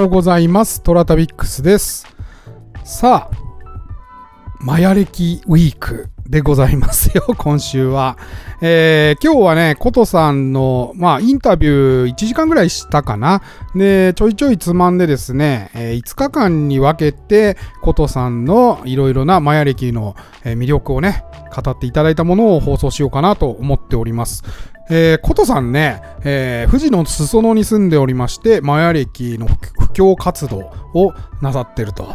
ようございます。トラタビックスです。さあ、マヤ歴ウィークでございますよ、今週は。えー、今日はね、コトさんの、まあ、インタビュー1時間ぐらいしたかな。で、ちょいちょいつまんでですね、えー5日間に分けて、コトさんのいろいろなマヤ歴のえ魅力をね、語っていただいたものを放送しようかなと思っております。えー、コトさんね、えー富士の裾野に住んでおりまして、マヤ歴の布教活動をなさってると。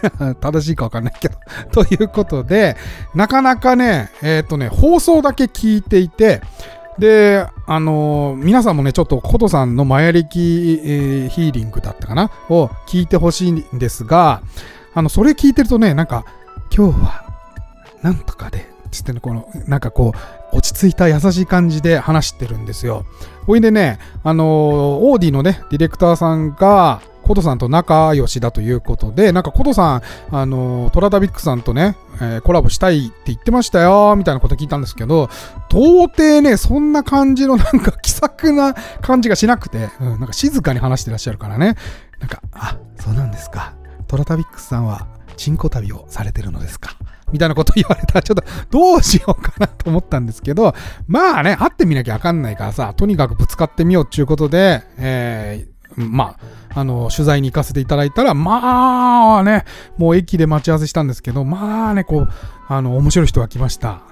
正しいかわかんないけど。ということで、なかなかね、えっ、とね、放送だけ聞いていて、で、あのー皆さんもね、ちょっとコトさんのマヤ歴、えーヒーリングだったかな？を聞いてほしいんですが、あの、それ聞いてるとね、なんか、今日は、なんとかで、つってね、この、なんかこう、落ち着いた優しい感じで話してるんですよ。ほいでね、あのーオーディのね、ディレクターさんが、コトさんと仲良しだということで、なんかコトさん、あのートラタビックさんとね、えーコラボしたいって言ってましたよ、みたいなこと聞いたんですけど、到底ね、そんな感じのなんか気さくな感じがしなくて、うん、なんか静かに話してらっしゃるからね、なんか、あ、そうなんですか。トラタビックスさんは、チンコ旅をされてるのですか。みたいなこと言われたら、ちょっとどうしようかなと思ったんですけど、まあね、会ってみなきゃわかんないからさ、とにかくぶつかってみようっていうことで、えー、まあ、あの、取材に行かせていただいたら、まあね、もう駅で待ち合わせしたんですけど、まあね、こう、あの、面白い人が来ました。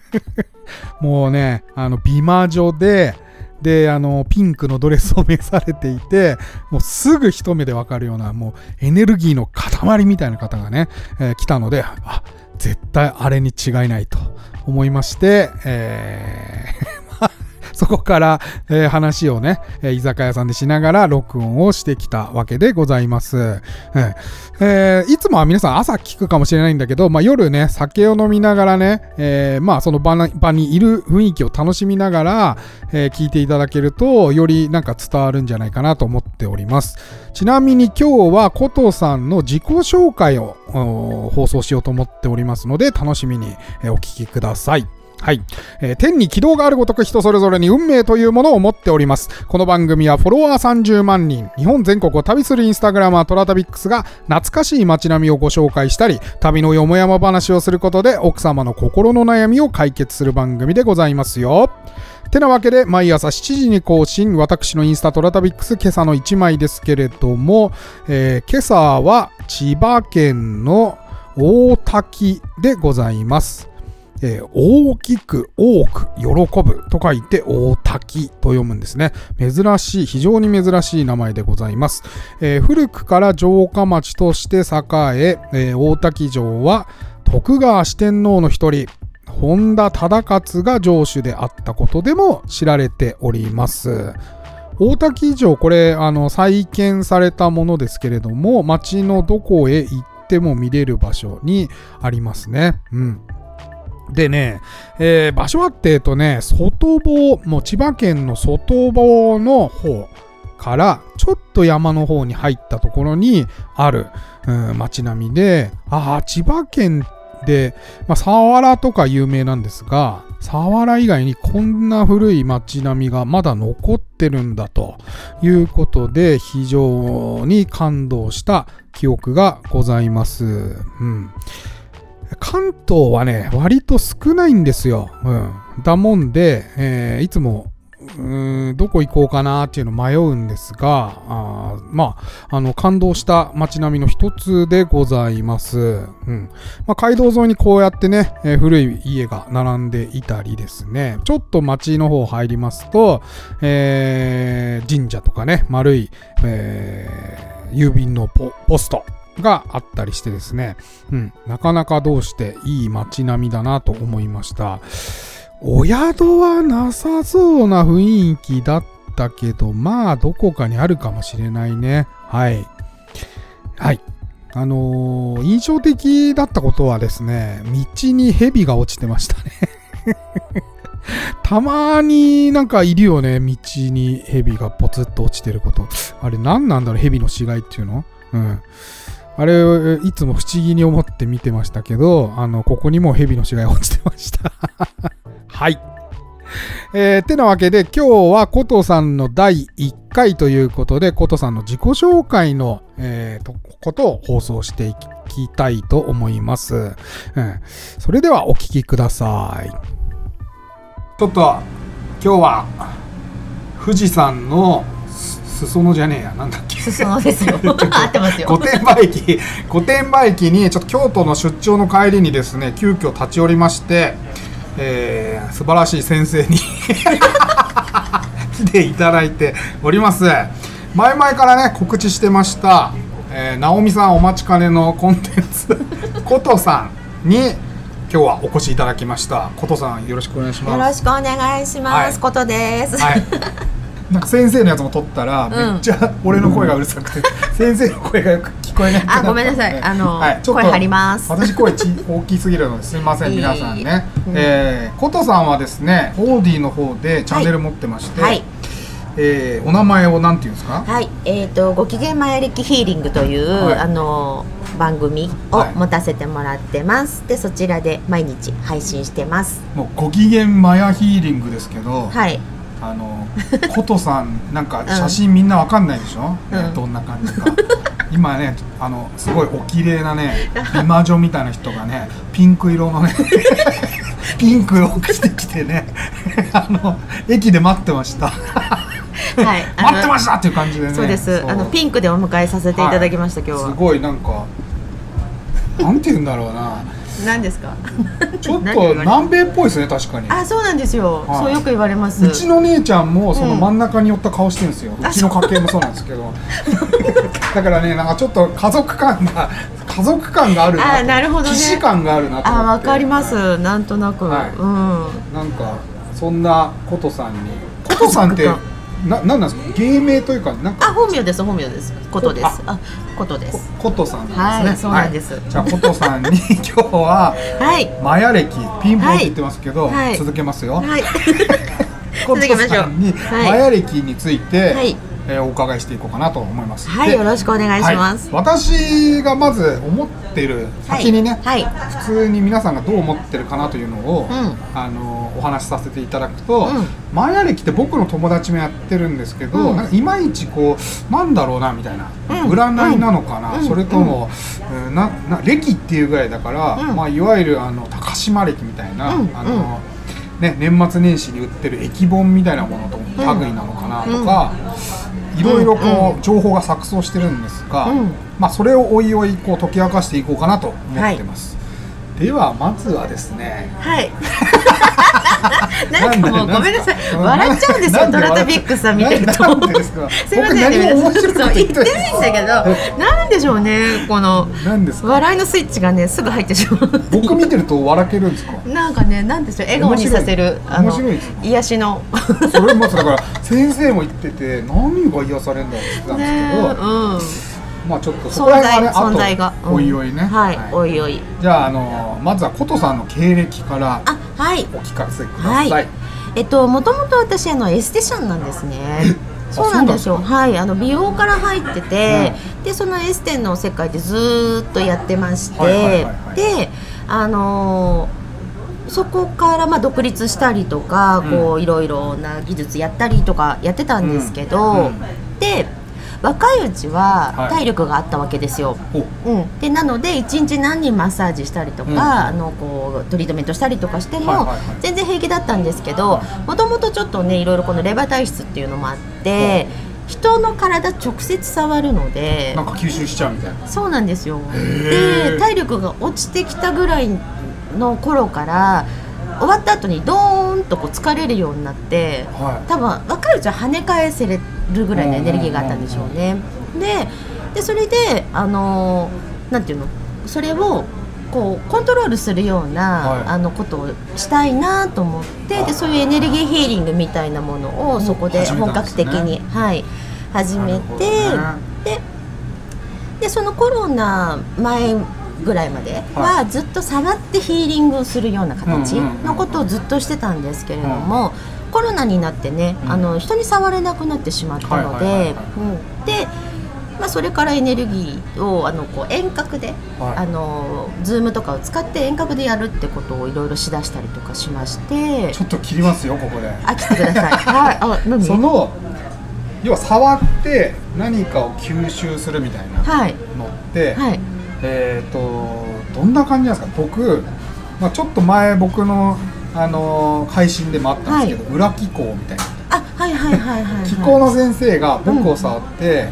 もうね、あの、美魔女で、で、あの、ピンクのドレスを召されていて、もうすぐ一目でわかるような、もうエネルギーの塊みたいな方がね、えー来たので、あ、絶対あれに違いないと思いまして、えーそこから、えー話をね、えー居酒屋さんでしながら録音をしてきたわけでございます。えーいつもは皆さん朝聞くかもしれないんだけど、まあ、夜ね、酒を飲みながらね、えーまあその場にいる雰囲気を楽しみながら、えー聞いていただけると、よりなんか伝わるんじゃないかなと思っております。ちなみに今日はコトさんの自己紹介を放送しようと思っておりますので、楽しみにお聞きください。はい、えー天に軌道があるごとく人それぞれに運命というものを持っております。この番組はフォロワー30万人、日本全国を旅するインスタグラマートラタビックスが懐かしい街並みをご紹介したり、旅のよもやま話をすることで奥様の心の悩みを解決する番組でございますよ。てなわけで、毎朝7時に更新、私のインスタトラタビックス、今朝の1枚ですけれども、えー今朝は千葉県の大滝でございます。えー大きく、多く、喜ぶと書いて大滝と読むんですね。珍しい、非常に珍しい名前でございます。えー古くから城下町として栄ええー大滝城は徳川四天王の一人、本田忠勝が城主であったことでも知られております。大滝城、これ、あの、再建されたものですけれども、町のどこへ行っても見れる場所にありますね。うん。でね、えー場所はっていうとね、外房、もう千葉県の外房の方から、ちょっと山の方に入ったところにある、うん、町並みで、ああ、千葉県で、まあ、佐原とか有名なんですが、佐原以外にこんな古い町並みがまだ残ってるんだということで、非常に感動した記憶がございます。うん。関東はね、割と少ないんですよ。うん。だもんで、えーいつも、うんどこ行こうかなっていうの迷うんですが、あまあ、あの、感動した街並みの一つでございます。うん。まあ、街道沿いにこうやってね、えー古い家が並んでいたりですね、ちょっと街の方入りますと、えー神社とかね、丸い、えー郵便のポポストがあったりしてですね、うん、なかなかどうしていい街並みだなと思いました。お宿はなさそうな雰囲気だったけど、まあ、どこかにあるかもしれないね。はい。はい。あのー印象的だったことはですね、道に蛇が落ちてましたね。たまになんかいるよね、道に蛇がポツッと落ちてること。あれ何なんだろう、蛇の死骸っていうの？うん。あれ、いつも不思議に思って見てましたけど、あの、ここにも蛇の死骸落ちてました。はい。えー、てなわけで今日はコトさんの第1回ということで、コトさんの自己紹介の、えー、とことを放送していきたいと思います。うん、それではお聞きください。ちょっと今日は富士山の裾野じゃねえや。なんだっけ。裾野ですよ。合ってますよ。御殿場駅。御殿場駅にちょっと京都の出張の帰りにですね急遽立ち寄りまして、えー、素晴らしい先生に 来ていただいております。前々からね告知してました、えー、直美さんお待ちかねのコンテンツ。ことさんに今日はお越しいただきました。ことさんよろしくお願いします。よろしくお願いします、はい。ことです、はい。なんか先生のやつも撮ったら、めっちゃ俺の声がうるさくて、先生の声がよく聞こえないあごめんなさい。あのちょっと声張ります。私声ち大きすぎるのですみません。いい皆さんね、うんえー、ことさんはですねオーディの方でチャンネル持ってまして、はい。えーお名前をなんていうんですか？はい、えっ、とご機嫌マヤ歴ヒーリングという、はい。あの番組をはい。持たせてもらってます。でそちらで毎日配信してます。もうご機嫌マヤヒーリングですけど、はい。あのことさんなんか写真みんなわかんないでしょ、ねうん。どんな感じか。今ねあのすごいお綺麗なね 美魔女みたいな人がねピンク色のね ピンクを着てきてねあの駅で待ってました。はい。待ってましたっていう感じでね。そうです。あのピンクでお迎えさせていただきました、今日すは。ごいなんかなんて言うんだろうな何ですか？ちょっと南米っぽいですね確かにあ、そうなんですよ。はいそうよく言われます。うちの姉ちゃんもそのうん真ん中に寄った顔してるんですよ、うあちの家系もそうなんですけどだからねなんかちょっと家族感が家族感があるなとあなるほどね既視感があるなとあ、わかります。なんとなく。はいうん。なんかそんなことさんにことさんってななんなんですか？芸名というかなんかあ、本名です。本名です。ことです。あ、ことです。ことさんですね。はいそうなんです。はいじゃあことさんに 今日ははい。マヤ歴ピンポンって言ってますけど、はい。続けますよ、はい。ことさんにはい。マヤ歴について、はいえーお伺いしていこうかなと思います。はい、でよろしくお願いします。はい。私がまず思ってる先にね、はい。普通に皆さんがどう思ってるかなというのを、うん。あのお話しさせていただくと、うん。マヤ歴って僕の友達もやってるんですけど、うん。なんかいまいちこうなんだろうなみたいな、うん。占いなのかな、うん。それとも、うん。なな歴っていうぐらいだから、うん。まあ、いわゆるあの高島歴みたいな、うん。あのね、年末年始に売ってる駅本みたいなものと類なのかなとか、いろいろこう、情報が錯綜してるんですが、うん。まあ、それをおいおいこう解き明かしていこうかなと思ってます、ではまずはですねはい。なんかもうごめんなさい。笑っちゃうんですよ、トラタビックさん見てると。すいませんね、僕何も面白いことそう言ってないんだけど、なんでしょうね、この笑いのスイッチがね、すぐ入ってしまう。僕見てると笑けるんですか？なんかね、なんでしょう、笑顔にさせる、あの面白いです癒しの。それもだから先生も言ってて何が癒されるんだろうって言ってたんですねけど、うん。まあちょっとそこら存在、辺はね存在が。あとおいおいね、はい、おいおい。じゃああのまずはことさんの経歴からあ、はい。お聞かせください、はい。えっと、もともと私あのエステシャンなんですね。そうなんですよ。はい、あの美容から入ってて、でそのエステの世界でずーっとやってまして、はいはいはいはい。で、あのーそこからまあ独立したりとか、うん。こういろいろな技術やったりとかやってたんですけど、うん。うん。で若いうちははい。体力があったわけですよ。おう。ん、でなので一日何人マッサージしたりとか、うん。あのこうトリートメントしたりとかしても、はいはいはい。全然平気だったんですけどはもともとちょっとねいろいろこのレバー体質っていうのもあって、人の体直接触るのでなんか吸収しちゃうみたいな。そうなんですよ。で体力が落ちてきたぐらいの頃から終わった後にドーンとこう疲れるようになっては多分若いうちは跳ね返せれるぐらいのエネルギーがあったんでしょうね。ででそれであのーなんていうの？それをこうコントロールするような、はい。あのことをしたいなと思ってでそういうエネルギーヒーリングみたいなものをそこで本格的に、はい、始めて、ね。ででそのコロナ前ぐらいまではずっと触ってヒーリングをするような形のことをずっとしてたんですけれども、コロナになってね、うん。あの人に触れなくなってしまったのはいはいはいでで、まあ、それからエネルギーをあのこう遠隔で、はい。あのズームとかを使って遠隔でやるってことをいろいろしだしたりとかしまして。ちょっと切りますよここで。あ来てください。はい。あ何？その要は触って何かを吸収するみたいなはい。のって、はいえっ、とどんな感じなんですか？僕、まあ、ちょっと前僕の、あのー配信でもあったんですけど、裏気候みたいな。あはいはいはいはいはい。気候の先生が僕を触って、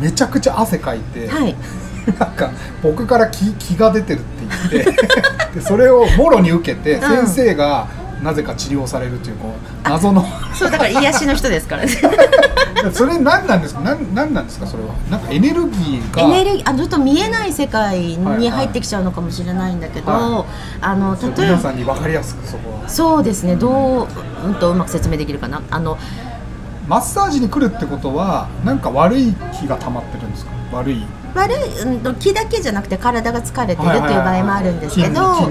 めちゃくちゃ汗かいて、はい。なんか僕から気気が出てるって言って でそれをもろに受けて、ん。先生がなぜか治療されるというこう謎の。そうだから癒しの人ですからね。それ何なんですか？何何なんですかそれは？なんかエネルギーが。エネルギーあちょっと見えない世界に入ってきちゃうのかもしれないんだけど、はあのそう例えば皆さんに分かりやすくそこは。そうですね。どう,、うん、とうまく説明できるかな？あのマッサージに来るってことはなんか悪い気が溜まってるんですか？悪い。悪い、うんと、気だけじゃなくて体が疲れてるっていう場合もあるんですけど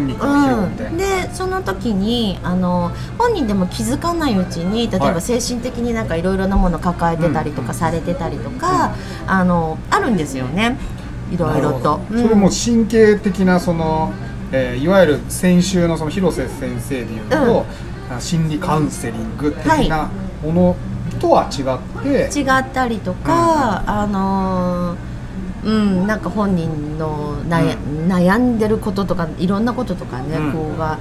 でその時にあの本人でも気づかないうちに例えはい。ば精神的になんかいろいろなもの抱えてたりとかされてたりとか、あのあるんですよね。いろいろと。それも神経的なその、えーいわゆる先週のその広瀬先生でいうと、あ心理カウンセリング的なものとは違って、違ったりとか、あのーうん、なんか本人の悩,、悩んでることとかいろんなこととかね、うん。こうが、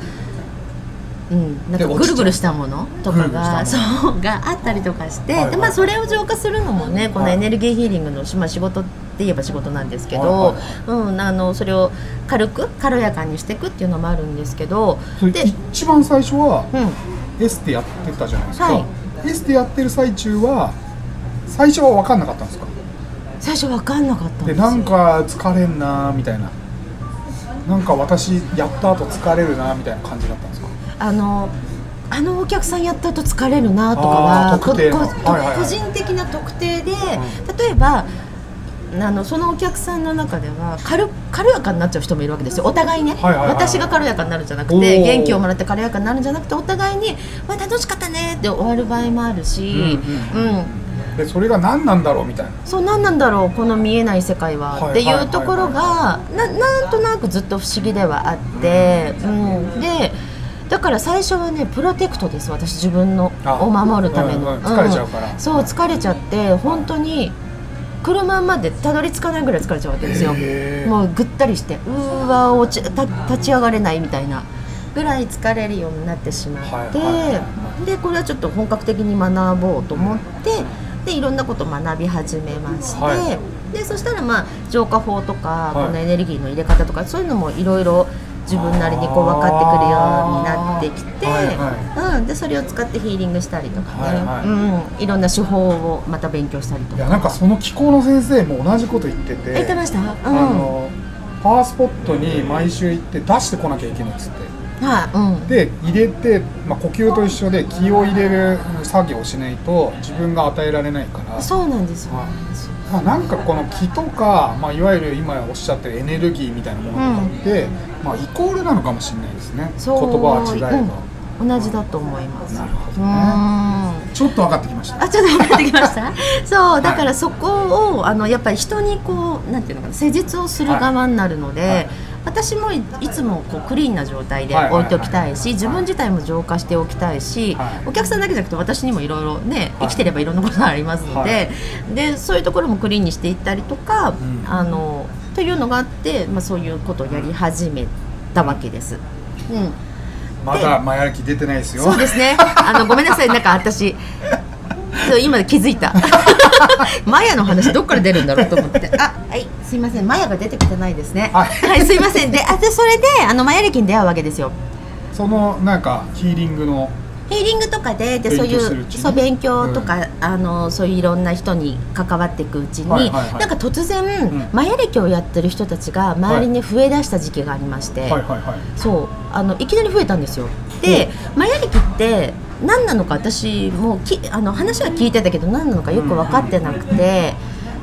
うん、なんかぐるぐるしたものとかがそうがあったりとかして、でまあ、それを浄化するのもねこのはい。エネルギーヒーリングの、まあ、仕事って言えば仕事なんですけど、うん、あのそれを軽く軽やかにしていくっていうのもあるんですけどで、一番最初はうん、エステやってたじゃないですか、はいエステやってる最中は最初は分かんなかったんですか？最初分かんなかったんでよ。ですなんか疲れんなみたいな。なんか私やった後疲れるなみたいな感じだったんですか？あのあのお客さんやった後疲れるなとかはあー特定の。ここはいはいはい個人的な特定で、例えばあのそのお客さんの中では軽軽やかになっちゃう人もいるわけですよ。お互いね、はいはいはい私が軽やかになるんじゃなくおてー。元気をもらって軽やかになるんじゃなくてお互いに「わ楽しかったね」って終わる場合もあるし、うんうんうん。でそれが何なんだろうみたいな。そう何なんだろうこの見えない世界は、はいっていうところがななんとなくずっと不思議ではあって、うん。でだから最初はねプロテクトです私自分の。あ。を守るための、うんうん。疲れちゃうから。ん。そう疲れちゃって本当に車までたどり着かないぐらい疲れちゃうわけですよ。もうぐったりしてうーわ落ちた立ち上がれないみたいなぐらい疲れるようになってしまって、でこれはちょっと本格的に学ぼうと思ってでいろんなことを学び始めまして、はでそしたらまあ浄化法とか、はい。このエネルギーの入れ方とかそういうのもいろいろ自分なりにこう分かってくるようになってきて、はいうん、でそれを使ってヒーリングしたりとかね、はいはいうん、いろんな手法をまた勉強したりとか。いやなんかその気候の先生も同じこと言ってて言ってました、うん、あのパワースポットに毎週行って出してこなきゃいけないっつって。はい、うん、で入れて、まあ、呼吸と一緒で気を入れる作業をしないと自分が与えられないから、そうなんですよ、はい。まあ、なんかこの気とか、まあ、いわゆる今おっしゃってるエネルギーみたいなものとかって、まあ、イコールなのかもしれないですね。言そう。葉は違えば、うん。同じだと思います。なるほどうねん。ちょっと分かってきました。あちょっと分かってきました？そうだからそこをあのやっぱり人にこうなんていうのかな施術をする側になるので、はい。私もいいつもこうクリーンな状態ではいはいはい。置いておきたいし、自分自体も浄化しておきたいし、はい。お客さんだけじゃなくて私にもいろいろね生きてればいろんなことがありますので、はい。でそういうところもクリーンにしていったりとか、ん。あのというのがあって、まあ、そういうことをやり始めたわけです。うんまだ前歩き出てないですよそうですね。あのごめんなさい、なんか私。そう今気づいた。マヤの話どっから出るんだろうと思って。あ、はい、すいません、マヤが出てきてないですね。ははいい、すいません。で、あ、で、それで、あのマヤ歴に出会うわけですよ。そのなんかヒーリングのヒーリングとかで、で、勉そういう、そう勉強とか、あの、そういういろんな人に関わっていくうちに。なんか突然、ん。マヤ歴をやってる人たちが周りに増え出した時期がありまして。そうあのいきなり増えたんですよ。でマヤ歴って何なのか私もきあの話は聞いてたけど何なのかよく分かってなくて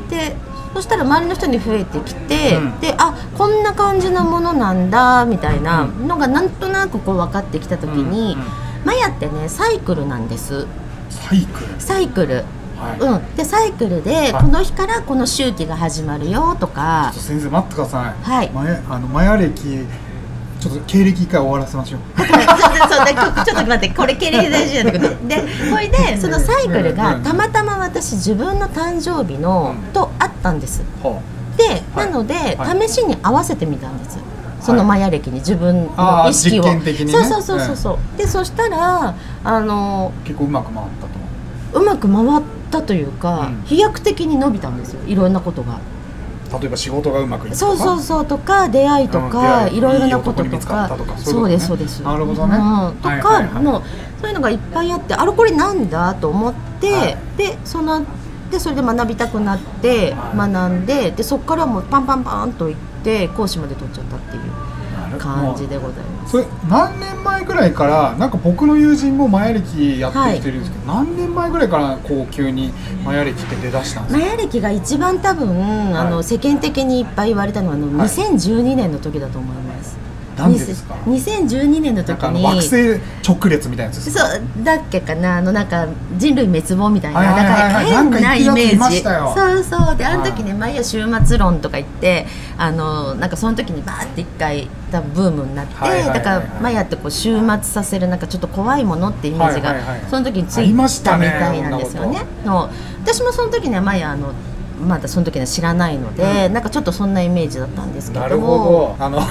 でそしたら周りの人に増えてきて、うん。であこんな感じのものなんだみたいなのがなんとなくこう分かってきた時に、うんうんマヤってねサイクルなんです。サイクル？サイクル、はい、うん、でサイクルで、はい。この日からこの周期が始まるよとか。ちょっと先生待ってください、はい。マヤあのマヤ歴ちょっと経歴一回終わらせましょう。そうそちょっと待ってこれ経歴大事なんだけどでそれでそのサイクルがたまたま私自分の誕生日のとあったんですはで、はいなので、はい試しに合わせてみたん。ですそのマヤ歴に自分の意識を、あー実験的にね。そうそうそうそうそう、でそしたらあの結構うまく回ったとう。まく回ったというか、うん。飛躍的に伸びたんですよ。いろんなことが。例えば仕事がうまくいくとか。そうそうそうとか出会いとうんか、出会いいろいろなこととか。そうですそうです。なるほどね。うん、とか、はいはいはい。もうそういうのがいっぱいあってあれこれなんだと思って、はい。でそのでそれで学びたくなってはい。学んででそこからもうパンパンパンと行って講師まで取っちゃったっていう感じでございます。それ何年前ぐらいからなんか僕の友人もマヤ歴やってる人いるんですけど、何年前ぐらいからこう急にマヤ歴って出だしたんですか、マヤ歴が一番多分、あの世間的にいっぱい言われたのはあのはい。2012年の時だと思います。なんでですか？2012年の時に惑星直列みたいなやつそうだっけかなあのなんか人類滅亡みたいな、はいはいはいはい。なんか変なイメージ。そうそう。であのはい時ね毎夜週末論とか言ってあのなんかその時にバーって一回多分ブームになって、だからマヤってこう週末させるなんかちょっと怖いものってイメージが、その時についましたみたいなんですよね。の私もその時にはマヤあのまだその時には知らないので、なんかちょっとそんなイメージだったんですけどなるほど。あの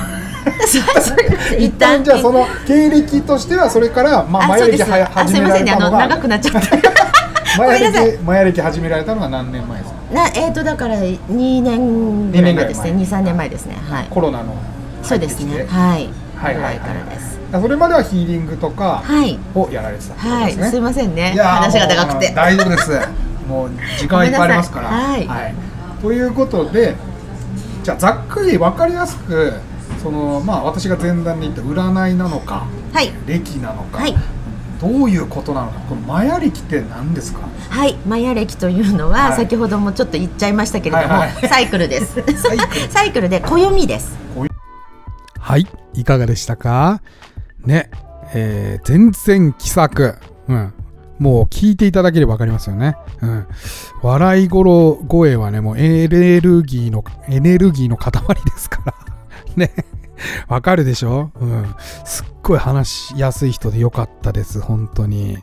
一旦じゃあその経歴としてはそれから、まあ、マヤ歴はあす。始めらいませんね。あれたのが。の長くなっちゃった。マヤごめんなさい。歴マヤ歴始められたのが何年前ですか？なえー、とだから2年ぐらい前ですね。二年ぐらい前。23年前ですね。はい。コロナのそうですね。はい。はいはいからです。それまではヒーリングとかはい。をやられてたはい、ですね、すいませんね。話が長くて。大丈夫です。もう時間はいっぱいありますから。ごめんなさい。はい。ということでじゃあざっくり分かりやすくそのまあ私が前段で言った占いなのかはい。歴なのか、はい。どういうことなのかこのマヤ歴って何ですか？はい。マヤ歴というのは、はい。先ほどもちょっと言っちゃいましたけれども、はいはい。サイクルです。サイクル。で暦です。はい。いかがでしたか？ね。えー全然気さく。うん。もう聞いていただければ分かりますよね。うん。笑い声声はね、もうエネルギーの、エネルギーの塊ですから。ね。わかるでしょ？うん。すっごい話しやすい人でよかったです、本当に。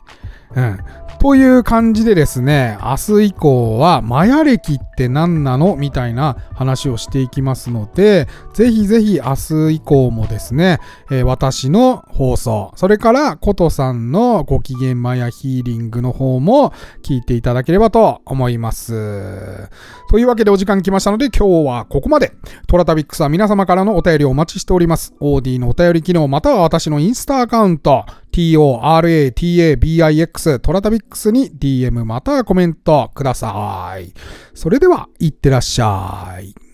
うん。という感じでですね、明日以降はマヤ歴って何なのみたいな話をしていきますので、ぜひぜひ明日以降もですね、えー私の放送、それからことさんのご機嫌マヤヒーリングの方も聞いていただければと思います。というわけでお時間来ましたので今日はここまで。トラタビックスは皆様からのお便りをお待ちしております。OD のお便り機能または私のインスタアカウント、TORATABIX トラタビックスに DM またはコメントください。それでは、いってらっしゃい。